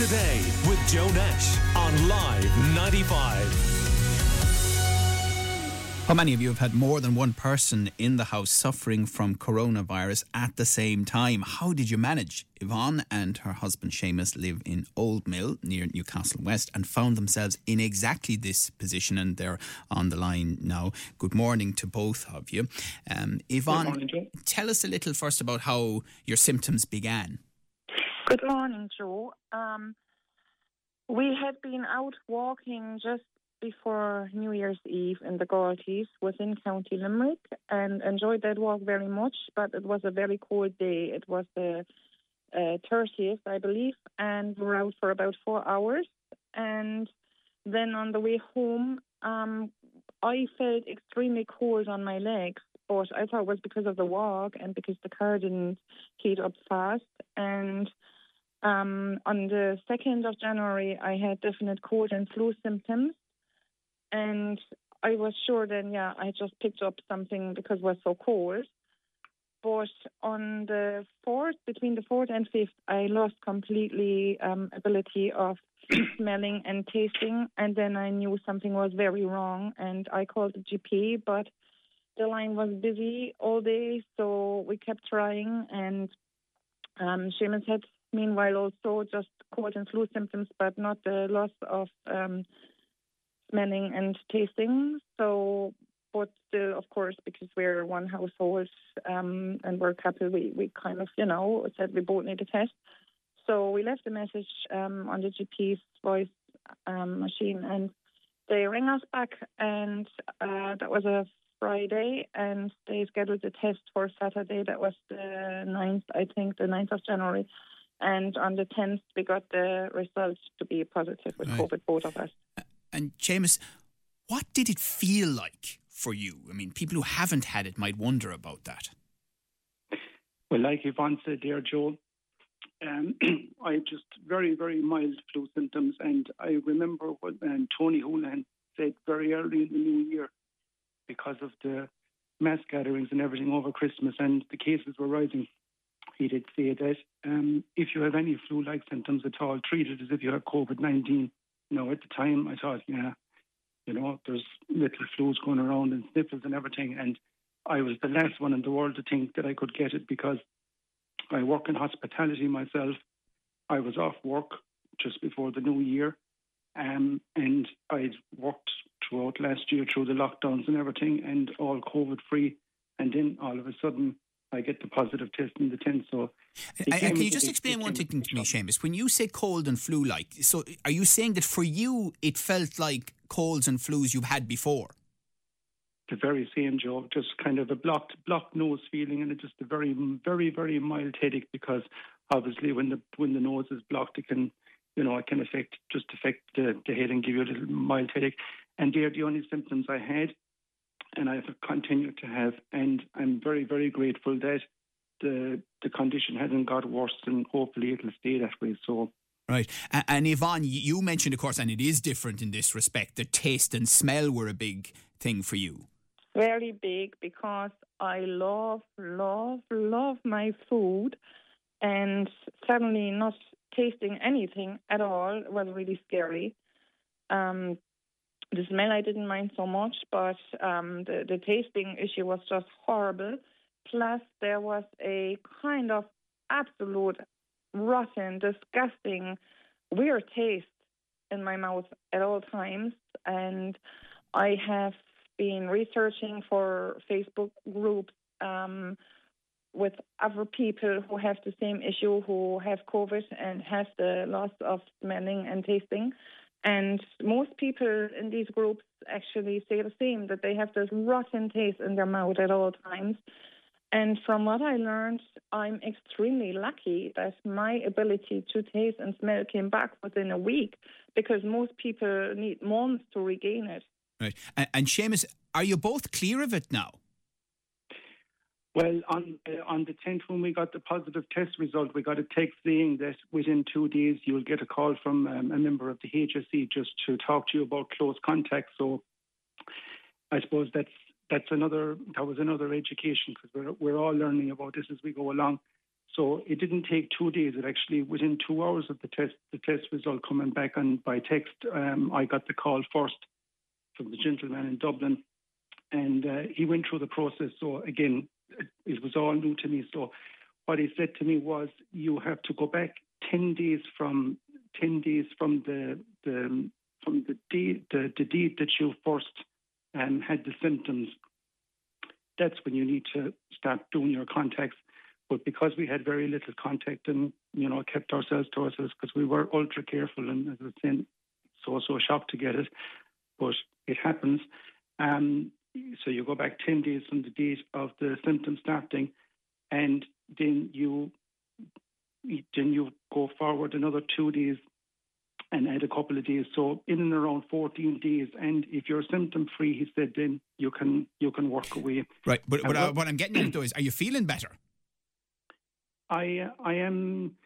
Today with Joe Nash on Live 95. How many of you have had more than one person in the house suffering from coronavirus at the same time? How did you manage? Yvonne and her husband Seamus live in Old Mill near Newcastle West and found themselves in exactly this position, and they're on the line now. Good morning to both of you. Um, Yvonne, morning, tell us a little first about how your symptoms began. Good morning, Joe. Um, we had been out walking just before New Year's Eve in the Galtees within County Limerick and enjoyed that walk very much, but it was a very cold day. It was the uh, 30th, I believe, and we were out for about four hours. And then on the way home, um, I felt extremely cold on my legs, but I thought it was because of the walk and because the car didn't heat up fast. And um, on the 2nd of January, I had definite cold and flu symptoms. And I was sure then, yeah, I just picked up something because it was so cold. But on the fourth, between the fourth and fifth, I lost completely um, ability of smelling and tasting, and then I knew something was very wrong, and I called the GP, but the line was busy all day, so we kept trying, and um, Seamus had meanwhile also just cold and flu symptoms, but not the loss of um, smelling and tasting. So, but still, of course, because we're one household um, and we're couple, we, we kind of, you know, said we both need a test. So we left a message um, on the GP's voice um, machine and they rang us back and uh, that was a Friday and they scheduled a test for Saturday. That was the 9th, I think, the 9th of January. And on the 10th, we got the results to be positive with right. COVID, both of us. And Seamus, what did it feel like for you? I mean, people who haven't had it might wonder about that. Well, like Yvonne said there, Joe, um, I just very, very mild flu symptoms. And I remember what um, Tony Holohan said very early in the new year because of the mass gatherings and everything over Christmas and the cases were rising. He did say that um, if you have any flu like symptoms at all, treat it as if you have COVID 19 you know, at the time I thought, yeah, you know, there's little flus going around and sniffles and everything. And I was the last one in the world to think that I could get it because I work in hospitality myself. I was off work just before the new year. Um, and I'd worked throughout last year through the lockdowns and everything and all COVID free. And then all of a sudden, I get the positive test in the 10th. So, can you just explain one thing to me, Seamus? When you say cold and flu like, so are you saying that for you it felt like colds and flus you've had before? The very same, Joe. Just kind of a blocked, blocked nose feeling, and it's just a very, very, very mild headache because obviously when the when the nose is blocked, it can, you know, it can affect just affect the, the head and give you a little mild headache. And they're the only symptoms I had and I've continued to have. And I'm very, very grateful that the the condition hasn't got worse, and hopefully it'll stay that way. So. Right. And, and Yvonne, you mentioned, of course, and it is different in this respect, that taste and smell were a big thing for you. Very big because I love, love, love my food. And suddenly not tasting anything at all was really scary. Um, the smell I didn't mind so much, but um, the, the tasting issue was just horrible. Plus, there was a kind of absolute rotten, disgusting, weird taste in my mouth at all times. And I have been researching for Facebook groups um, with other people who have the same issue, who have COVID and have the loss of smelling and tasting. And most people in these groups actually say the same that they have this rotten taste in their mouth at all times. And from what I learned, I'm extremely lucky that my ability to taste and smell came back within a week because most people need months to regain it. Right. And, and Seamus, are you both clear of it now? Well, on uh, on the 10th, when we got the positive test result, we got a text saying that within two days you'll get a call from um, a member of the HSE just to talk to you about close contact. So, I suppose that's that's another that was another education because we're we're all learning about this as we go along. So it didn't take two days. It actually, within two hours of the test, the test result coming back on by text, um, I got the call first from the gentleman in Dublin, and uh, he went through the process. So again, it, was all new to me. So what he said to me was, you have to go back ten days from ten days from the the from the date the, the date that you first um, had the symptoms. That's when you need to start doing your contacts. But because we had very little contact and you know kept ourselves to ourselves because we were ultra careful and as I so so shocked to get it, but it happens. Um, so you go back ten days from the date of the symptoms starting, and then you then you go forward another two days and add a couple of days. So in and around 14 days. And if you're symptom free, he said, then you can you can work away. Right. But, but uh, what I'm getting at though is, are you feeling better? I I am.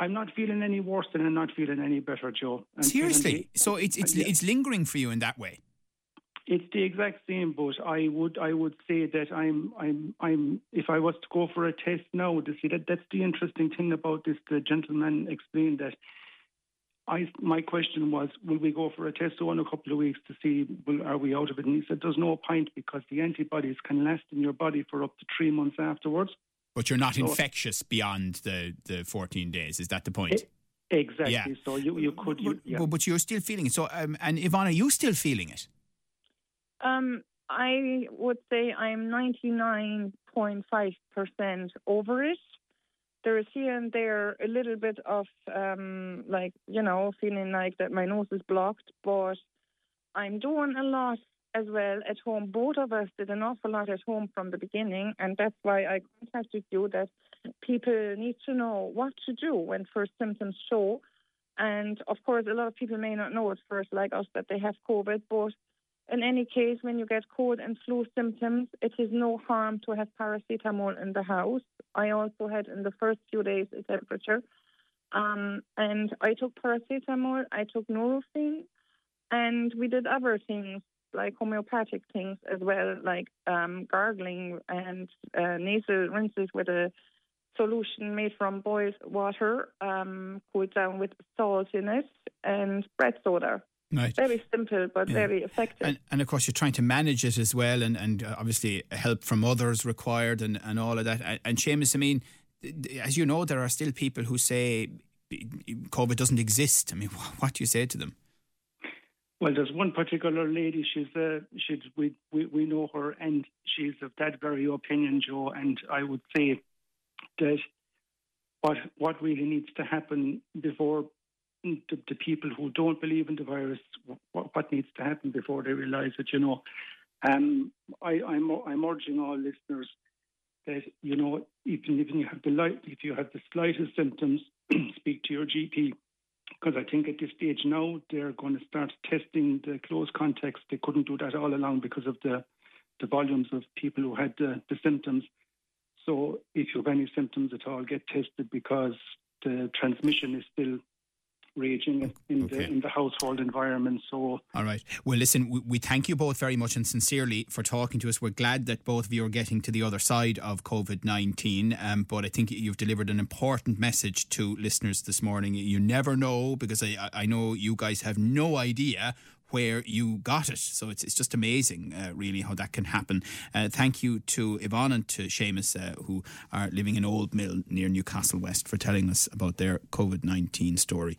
I'm not feeling any worse and I'm not feeling any better, Joe. I'm Seriously, so it's it's yeah. it's lingering for you in that way. It's the exact same, but I would I would say that I'm I'm I'm if I was to go for a test now, to see that that's the interesting thing about this. The gentleman explained that. I my question was, will we go for a test in a couple of weeks to see will, are we out of it? And he said, there's no point because the antibodies can last in your body for up to three months afterwards. But you're not So- infectious beyond the, the 14 days. Is that the point? Exactly. Yeah. So you you could you, but, yeah. but, you're still feeling it. So, um, and Yvonne, are you still feeling it? Um, I would say I'm 99.5% over it. There is here and there a little bit of, um, like, you know, feeling like that my nose is blocked, but I'm doing a lot as well at home. Both of us did an awful lot at home from the beginning, and that's why I contacted you that people need to know what to do when first symptoms show. And of course, a lot of people may not know at first, like us, that they have COVID, but in any case, when you get cold and flu symptoms, it is no harm to have paracetamol in the house. I also had in the first few days a temperature. Um, and I took paracetamol, I took Nurofen, and we did other things like homeopathic things as well, like um, gargling and uh, nasal rinses with a solution made from boiled water, um, cooled down with salt in it, and bread soda. Right. Very simple, but Yeah. very effective. And, and of course, you're trying to manage it as well, and, and uh, obviously help from others required, and, and all of that. And, and Seamus, I mean, as you know, there are still people who say COVID doesn't exist. I mean, what do you say to them? Well, there's one particular lady. She's uh, she's we, we we know her, and she's of that very opinion, Joe. And I would say that what what really needs to happen before the, the people who don't believe in the virus, what, what needs to happen before they realise it, you know. Um, I, I'm I'm urging all listeners that you know even if you have the light, if you have the slightest symptoms, speak to your GP because I think at this stage now they're going to start testing the close contacts. They couldn't do that all along because of the the volumes of people who had the, the symptoms. So if you have any symptoms at all, get tested because the transmission is still raging in the in the household environment. So All right. Well, listen, we, we thank you both very much and sincerely for talking to us. We're glad that both of you are getting to the other side of COVID 19. Um, but I think you've delivered an important message to listeners this morning. You never know, because I, I I know you guys have no idea where you got it. So it's, it's just amazing, uh, really, how that can happen. Uh, thank you to Yvonne and to Seamus, uh, who are living in Old Mill near Newcastle West, for telling us about their COVID 19 story.